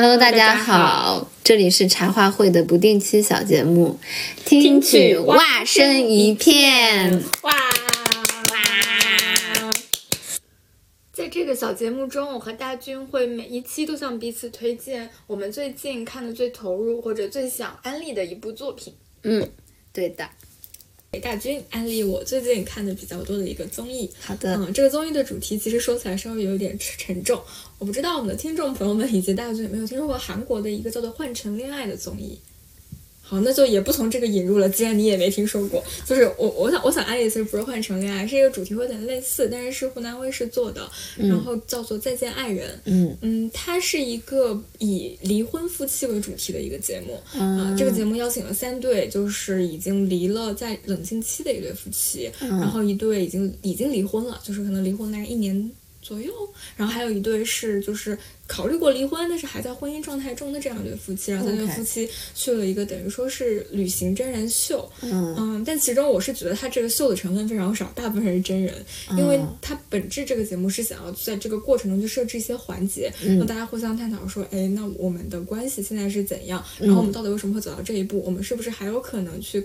Hello，大家好，这里是茶话会的不定期小节目，听取哇声一片。哇哇！在这个小节目中，我和大军会每一期都向彼此推荐我们最近看的最投入或者最想安利的一部作品。嗯，对的。给大军安利我最近看的比较多的一个综艺。好的。嗯，这个综艺的主题其实说起来稍微有点沉重。我不知道我们的听众朋友们以及大军有没有听说过韩国的一个叫做《换乘恋爱》的综艺。好，那就也不从这个引入了。既然你也没听说过，就是我我想我想安利的其实不是《换成恋爱》，是一个主题会有点类似，但是是湖南卫视做的，然后叫做《再见爱人》。嗯嗯，它是一个以离婚夫妻为主题的一个节目。啊，这个节目邀请了三对，就是已经离了在冷静期的一对夫妻，然后一对已经已经离婚了，就是可能离婚大概一年左右，然后还有一对是就是。考虑过离婚，但是还在婚姻状态中的这样一对夫妻，然后那对夫妻去了一个等于说是旅行真人秀，嗯，但其中我是觉得他这个秀的成分非常少，大部分是真人，因为他本质这个节目是想要在这个过程中去设置一些环节，让大家互相探讨说，哎，那我们的关系现在是怎样？然后我们到底为什么会走到这一步？我们是不是还有可能去？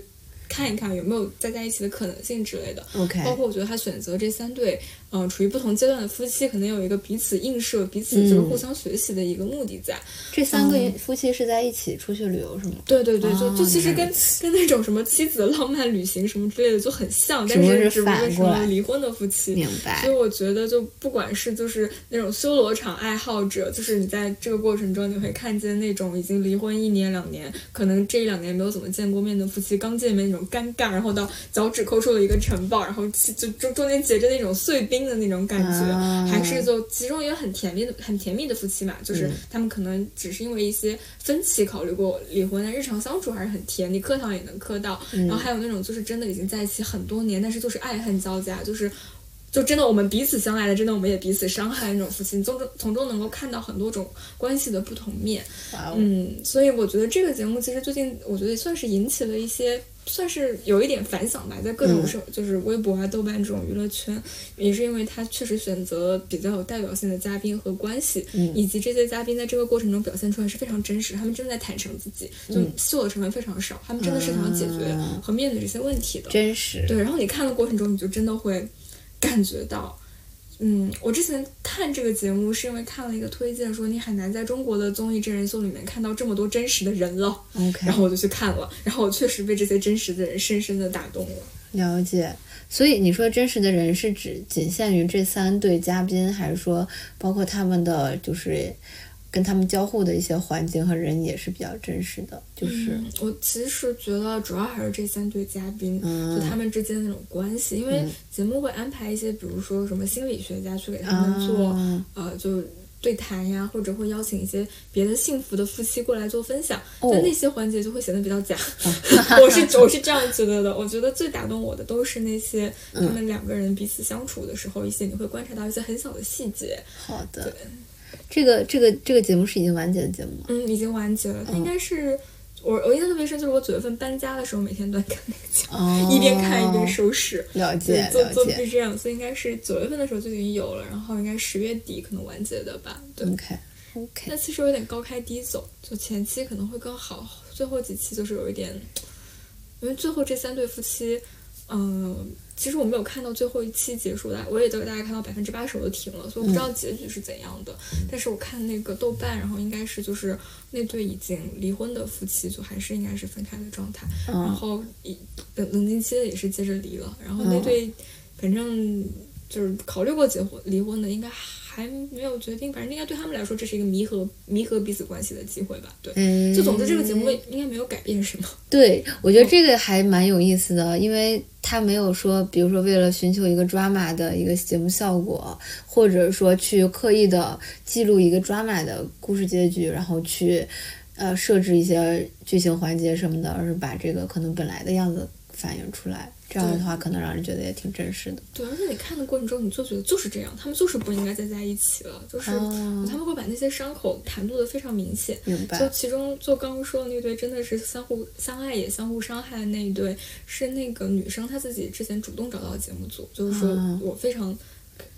看一看有没有再在一起的可能性之类的。OK，包括我觉得他选择这三对，嗯，处于不同阶段的夫妻，可能有一个彼此映射、彼此就是互相学习的一个目的在。这三个夫妻是在一起出去旅游是吗？对对对，就就其实跟跟那种什么妻子的浪漫旅行什么之类的就很像，但是只不过是离婚的夫妻。明白。所以我觉得，就不管是就是那种修罗场爱好者，就是你在这个过程中，你会看见那种已经离婚一年两年，可能这一两年没有怎么见过面的夫妻，刚见面那种尴尬，然后到脚趾抠出了一个城堡，然后就中中间结着那种碎冰的那种感觉，还是就其中也有很甜蜜的很甜蜜的夫妻嘛，就是他们可能只是因为一些分歧考虑过离婚，但日常相处还是很甜，你磕糖也能磕到。然后还有那种就是真的已经在一起很多年，但是就是爱恨交加，就是就真的我们彼此相爱的，真的我们也彼此伤害那种夫妻，从中从中能够看到很多种关系的不同面。嗯，所以我觉得这个节目其实最近我觉得也算是引起了一些。算是有一点反响吧，在各种社就是微博啊、豆瓣这种娱乐圈，也是因为他确实选择比较有代表性的嘉宾和关系，以及这些嘉宾在这个过程中表现出来是非常真实，他们真的在坦诚自己，就秀的成分非常少，他们真的是想解决和面对这些问题的，真实。对，然后你看的过程中，你就真的会感觉到。嗯，我之前看这个节目是因为看了一个推荐，说你很难在中国的综艺真人秀里面看到这么多真实的人了。OK，然后我就去看了，然后我确实被这些真实的人深深的打动了。了解，所以你说真实的人是指仅限于这三对嘉宾，还是说包括他们的就是？跟他们交互的一些环境和人也是比较真实的，就是我其实觉得主要还是这三对嘉宾，就他们之间那种关系，因为节目会安排一些，比如说什么心理学家去给他们做，呃，就对谈呀，或者会邀请一些别的幸福的夫妻过来做分享，但那些环节就会显得比较假。我是我是这样觉得的，我觉得最打动我的都是那些他们两个人彼此相处的时候，一些你会观察到一些很小的细节。好的。这个这个这个节目是已经完结的节目吗？嗯，已经完结了。它应该是我我印象特别深，就是我九月份搬家的时候，每天都在看那个节目，一边看一边收拾。了解，做做是这样，所以应该是九月份的时候就已经有了，然后应该十月底可能完结的吧。对，OK OK。那其实有点高开低走，就前期可能会更好，最后几期就是有一点，因为最后这三对夫妻，嗯。其实我没有看到最后一期结束的，我也都大概看到百分之八十我就停了，所以我不知道结局是怎样的。但是我看那个豆瓣，然后应该是就是那对已经离婚的夫妻，就还是应该是分开的状态。然后一冷冷静期的也是接着离了。然后那对反正就是考虑过结婚离婚的，应该。还没有决定，反正应该对他们来说，这是一个弥合弥合彼此关系的机会吧。对，就总之这个节目应该没有改变什么。对，我觉得这个还蛮有意思的，因为他没有说，比如说为了寻求一个 drama 的一个节目效果，或者说去刻意的记录一个 drama 的故事结局，然后去呃设置一些剧情环节什么的，而是把这个可能本来的样子反映出来。这样的话，可能让人觉得也挺真实的。对，而且你看的过程中，你就觉得就是这样，他们就是不应该再在一起了，就是他们会把那些伤口袒露的非常明显。明白。就其中，就刚刚说的那对，真的是相互相爱也相互伤害的那一对，是那个女生她自己之前主动找到节目组，就是说我非常。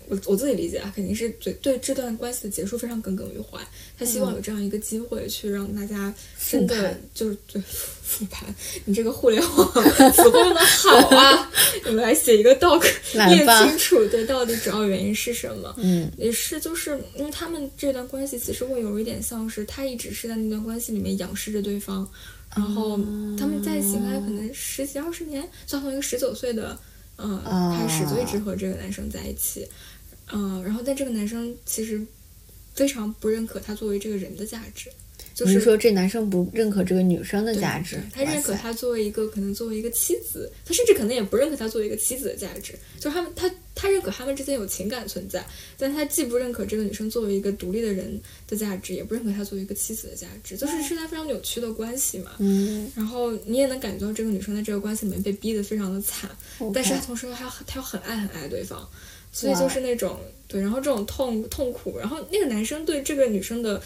我我自己理解啊，肯定是对对这段关系的结束非常耿耿于怀。他希望有这样一个机会去让大家真的就是对复盘。你这个互联网词汇用的好啊！你们来写一个 doc，列清楚对到底主要原因是什么。嗯也是，就是因为他们这段关系其实会有一点像是他一直是在那段关系里面仰视着对方，然后他们在一起应该可能十几二十年，就从一个十九岁的嗯、啊开始就一直和这个男生在一起，嗯、然后但这个男生其实非常不认可他作为这个人的价值，就是是说这男生不认可这个女生的价值？他认可他作为一个可能作为一个妻子，他甚至可能也不认可他作为一个妻子的价值，就是他们他他认可他们之间有情感存在，但他既不认可这个女生作为一个独立的人的价值，也不认可她作为一个妻子的价值，就是是他非常扭曲的关系嘛。嗯，然后你也能感觉到这个女生在这个关系里面被逼得非常的惨但是她同时还她又很爱很爱对方，所以就是那种对，然后这种痛痛苦，然后那个男生对这个女生的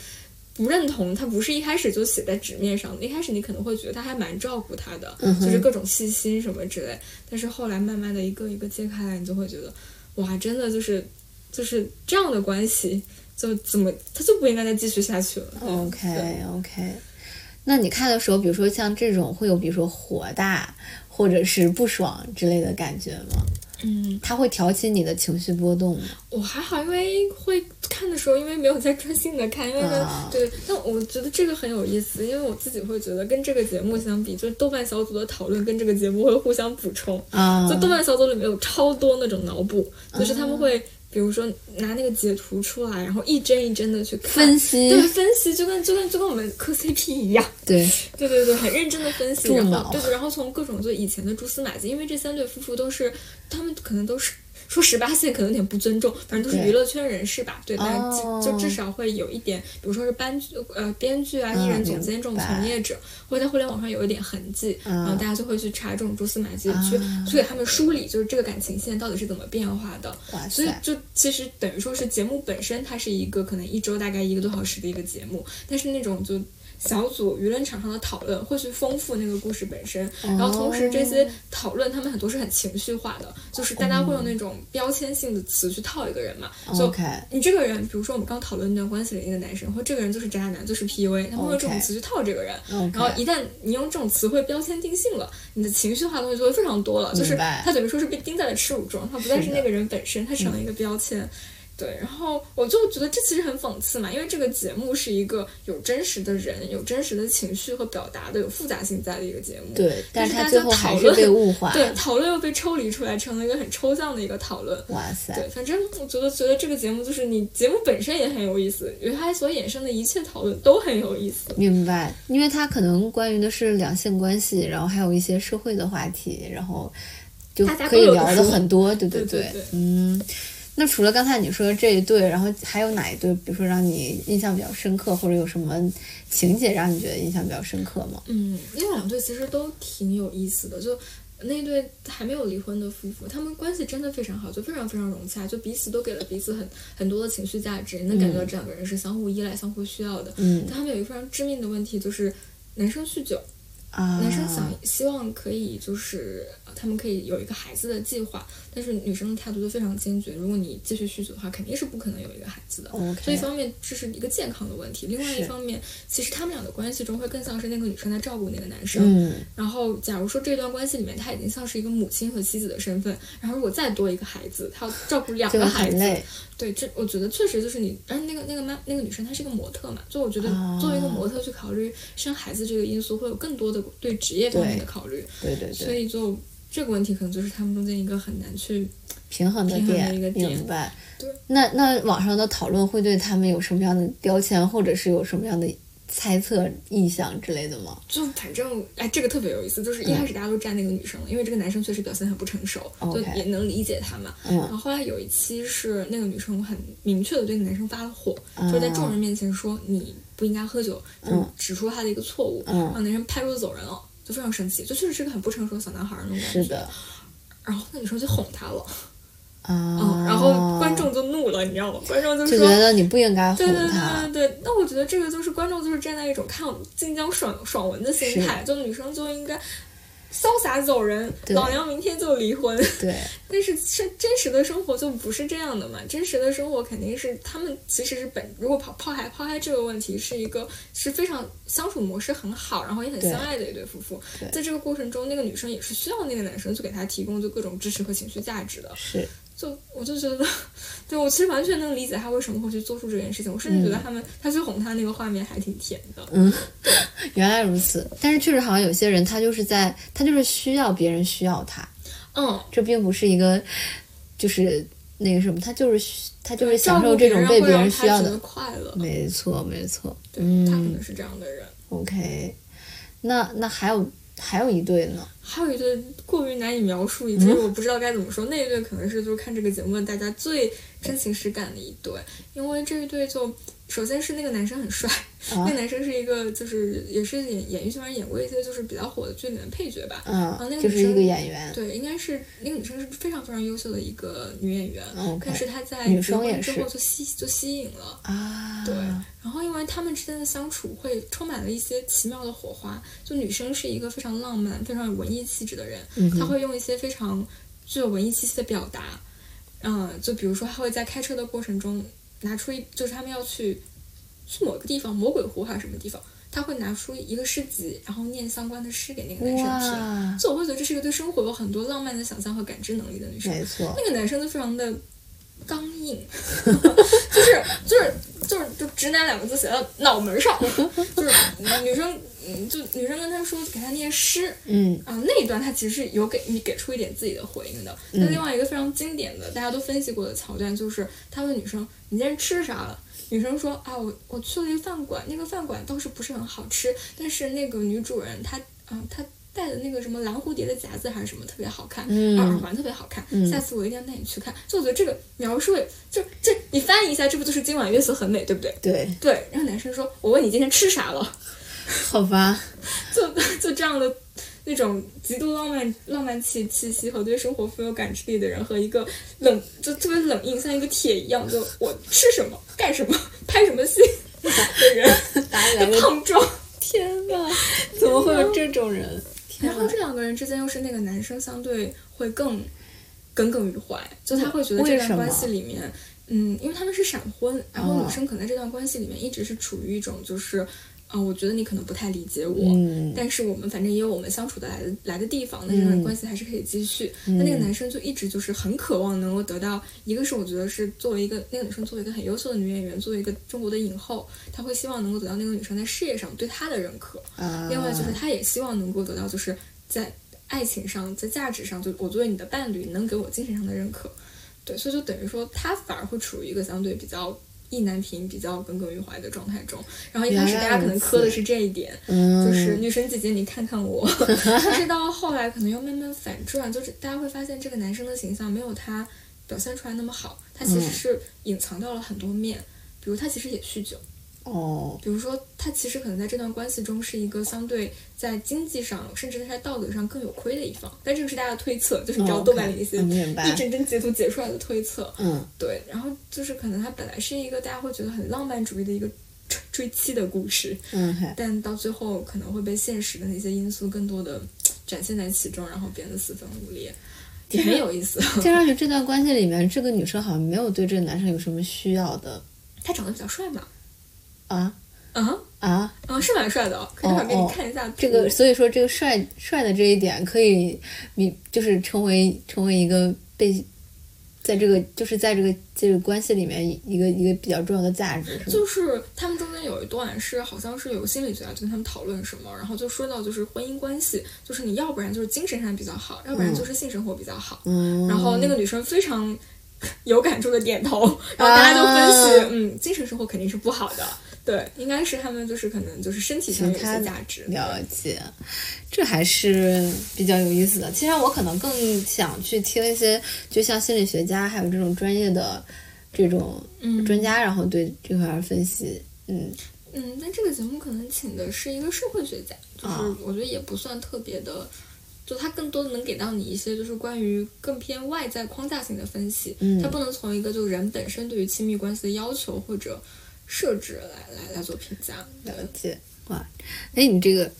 不认同，他不是一开始就写在纸面上的，一开始你可能会觉得他还蛮照顾她的，嗯就是各种细心什么之类，但是后来慢慢的一个一个揭开来，你就会觉得哇，真的就是就是这样的关系。就怎么他就不应该再继续下去了。OK OK，那你看的时候，比如说像这种会有，比如说火大或者是不爽之类的感觉吗？嗯，它会挑起你的情绪波动吗？我还好，因为会看的时候，因为没有在专心的看，因为对，但我觉得这个很有意思，因为我自己会觉得跟这个节目相比，就是豆瓣小组的讨论跟这个节目会互相补充。啊，就豆瓣小组里面有超多那种脑补，就是他们会。比如说拿那个截图出来，然后一帧一帧的去看。分析。对分析，就跟就跟就跟我们磕 CP 一样，对，对对对，很认真的分析，然后对对，然后从各种就以前的蛛丝马迹，因为这三对夫妇都是他们可能都是说十八线可能有点不尊重，反正都是娱乐圈人士吧，对，但是哦。就就至少会有一点，比如说是编剧呃编剧啊、嗯艺人总监这种从业者，会在互联网上有一点痕迹，嗯。然后大家就会去查这种蛛丝马迹，去啊去给他们梳理，就是这个感情线到底是怎么变化的。所以，就其实等于说是节目本身，它是一个可能一周大概一个多小时的一个节目，但是那种就。小组舆论场上的讨论会去丰富那个故事本身，然后同时这些讨论他们很多是很情绪化的，就是大家会有那种标签性的词去套一个人嘛。就 OK 你这个人，比如说我们刚讨论那段关系里那个男生，或这个人就是渣男，就是 PUA，他们会用这种词去套这个人。然后一旦你用这种词汇标签定性了，你的情绪化的东西就会非常多了，就是他等于说是被钉在了耻辱中，他不再是那个人本身，他成了一个标签。对，然后我就觉得这其实很讽刺嘛，因为这个节目是一个有真实的人、有真实的情绪和表达的、有复杂性在的一个节目。对，但是它最后还是讨论被物化。对，讨论又被抽离出来，成了一个很抽象的一个讨论。哇塞，对，反正我觉得觉得这个节目就是你节目本身也很有意思，与它所衍生的一切讨论都很有意思。明白，因为它可能关于的是两性关系，然后还有一些社会的话题，然后就大家可以都聊的很多，对对对对嗯。那除了刚才你说的这一对，然后还有哪一对，比如说让你印象比较深刻，或者有什么情节让你觉得印象比较深刻吗？嗯，另外两对其实都挺有意思的，就。那对还没有离婚的夫妇，他们关系真的非常好，就非常非常融洽，就彼此都给了彼此很很多的情绪价值，你能感觉到这两个人是相互依赖、相互需要的。嗯但他们有一个非常致命的问题，就是男生酗酒，啊，男生想希望可以就是呃他们可以有一个孩子的计划，但是女生的态度就非常坚决，如果你继续酗酒的话，肯定是不可能有一个孩子的。OK 所以一方面这是一个健康的问题，另外一方面，其实他们俩的关系中会更像是那个女生在照顾那个男生。嗯。然后，假如说这段关系里面他已经像是一个母亲和妻子的身份，然后如果再多一个孩子，他要照顾两个孩子，对，这我觉得确实就是你，而且那个那个妈那个女生她是一个模特嘛，就我觉得啊作为一个模特去考虑生孩子这个因素，会有更多的对职业方面的考虑，对对所对，以就这个问题可能就是他们中间一个很难去平衡的一个点明白。对，那那网上的讨论会对他们有什么样的标签，或者是有什么样的猜测、意向之类的吗？就反正哎，这个特别有意思，就是一开始大家都站那个女生，因为这个男生确实表现很不成熟，就也能理解他嘛。嗯然后后来有一期是那个女生很明确的对那个男生发了火，啊就是在众人面前说你不应该喝酒，就指出他的一个错误，嗯。然后男生拍桌子走人了，就非常生气，就确实是个很不成熟的小男孩儿那种感觉。是的，然后那女生就哄他了，啊、嗯，然后观众就怒了，你知道吗？观众就说就觉得你不应该哄对对对他对，对，那我觉得这个就是观众就是站在一种看晋江爽爽文的心态，就女生就应该潇洒走人，老娘明天就离婚。对，但是是真实的生活就不是这样的嘛？真实的生活肯定是他们其实是本如果抛抛开抛开这个问题，是一个是非常相处模式很好，然后也很相爱的一对夫妇。在这个过程中，那个女生也是需要那个男生去给她提供就各种支持和情绪价值的。是，就我就觉得，对我其实完全能理解他为什么会去做出这件事情。我甚至觉得他们、他去哄他那个画面还挺甜的。嗯，原来如此。但是确实好像有些人他就是在他就是需要别人需要他，嗯，这并不是一个就是那个什么，他就是需他就是享受这种被别人需要的。快乐。没错，没错。对、嗯他可能是这样的人。OK，那那还有还有一对呢？还有一对过于难以描述，以及我不知道该怎么说。那一对可能是就是看这个节目大家最真情实感的一对，因为这一对就首先是那个男生很帅，啊那个男生是一个就是也是演演艺圈演过一些就是比较火的剧里面的配角吧。嗯，啊那个就是一个演员。对，应该是那个女生是非常非常优秀的一个女演员但是她在女结婚之后就吸就吸引了。啊，对，然后因为他们之间的相处会充满了一些奇妙的火花。就女生是一个非常浪漫、非常有文艺气质的人，嗯她会用一些非常具有文艺气息的表达。嗯，就比如说，她会在开车的过程中拿出一，就是他们要去去某个地方，魔鬼湖还是什么地方，他会拿出一个诗集，然后念相关的诗给那个男生听。所以我会觉得这是一个对生活有很多浪漫的想象和感知能力的女生。没错，那个男生就非常的刚硬，就是就是就是就直男两个字写到脑门上，就是女生嗯，就女生跟他说给他念诗。嗯啊，那一段他其实是有给你给出一点自己的回应的。那另外一个非常经典的，大家都分析过的桥段，就是他问女生：“你今天吃啥了？”女生说：“啊，我我去了一个饭馆，那个饭馆倒是不是很好吃，但是那个女主人她啊，她戴的那个什么蓝蝴蝶的夹子还是什么特别好看，嗯耳环特别好看，下次我一定要带你去看。就我觉得这个描述也，就这你翻译一下，这不就是今晚月色很美，对不对？对，对。然后男生说：“我问你今天吃啥了？”好吧，就就这样的那种极度浪漫、浪漫气气息和对生活富有感知力的人，和一个冷就特别冷硬，像一个铁一样，就我吃什么干什么拍什么戏的人哪里来的？碰撞。天呐，怎么会有这种人？然后这两个人之间又是那个男生相对会更耿耿于怀，就他会觉得这段关系里面，嗯，因为他们是闪婚，然后哦女生可能在这段关系里面一直是处于一种就是。啊、我觉得你可能不太理解我，嗯但是我们反正也有我们相处的来的来的地方，那这段关系还是可以继续。那、那个男生就一直就是很渴望能够得到，一个是我觉得是作为一个那个女生作为一个很优秀的女演员，作为一个中国的影后，他会希望能够得到那个女生在事业上对他的认可，啊，另外就是他也希望能够得到，就是在爱情上，在价值上，就我作为你的伴侣，能给我精神上的认可。对，所以就等于说，他反而会处于一个相对比较意难平、比较耿耿于怀的状态中。然后一开始大家可能磕的是这一点，嗯，就是女神姐姐你看看我，但是到后来可能又慢慢反转，就是大家会发现这个男生的形象没有他表现出来那么好，他其实嗯是隐藏掉了很多面，比如他其实也酗酒。哦，比如说，他其实可能在这段关系中是一个相对在经济上，甚至在道德上更有亏的一方，但这个是大家的推测，就是你知道哦豆瓣里那些一帧帧截图截出来的推测。嗯。对，然后就是可能他本来是一个大家会觉得很浪漫主义的一个追追妻的故事，嗯，但到最后可能会被现实的那些因素更多的展现在其中，然后变得四分五裂，也很有意思。听上去这段关系里面，这个女生好像没有对这个男生有什么需要的。他长得比较帅嘛，啊啊啊，啊，是蛮帅的哦，可以一会儿给你哦看一下图这个所以说这个帅帅的这一点可以，你就是成为成为一个被。在这个就是在这个这个关系里面一个一个比较重要的价值，是？就是他们中间有一段是好像是有个心理学家就跟他们讨论什么，然后就说到就是婚姻关系，就是你要不然就是精神上比较好，要不然就是性生活比较好。嗯，然后那个女生非常 有感触的点头，然后大家就分析，啊嗯，精神生活肯定是不好的，对，应该是他们就是可能就是身体上有一些价值。了解，这还是比较有意思的。其实我可能更想去听一些，就像心理学家还有这种专业的这种嗯专家，然后对这块儿分析。嗯嗯，但这个节目可能请的是一个社会学家，就是啊我觉得也不算特别的。就他更多的能给到你一些，就是关于更偏外在框架性的分析，嗯它不能从一个就人本身对于亲密关系的要求或者设置来来来做评价。了解哇，哎，你这个，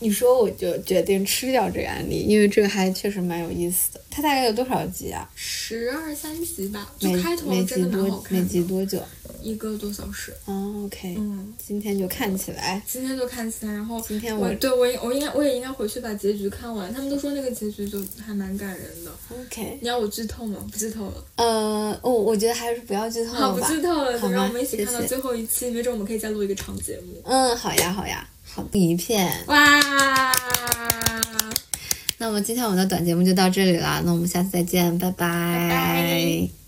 你说我就决定吃掉这个案例，因为这个还确实蛮有意思的。它大概有多少集啊？十二三集吧，就每开头每集真的蛮好多每看的，集多久？一个多小时。哦，OK，嗯，今天就看起来。今天就看起来，然后今天我对我应我应该我也应该回去把结局看完。他们都说那个结局就还蛮感人的。OK，你要我剧透吗？不剧透了。呃，哦，我觉得还是不要剧透了好，不。剧透了，好让我们一起看到最后一期，没准我们可以再录一个长节目。嗯，好呀，好呀，好一片。哇！那么今天我们的短节目就到这里啦，那我们下次再见，拜拜拜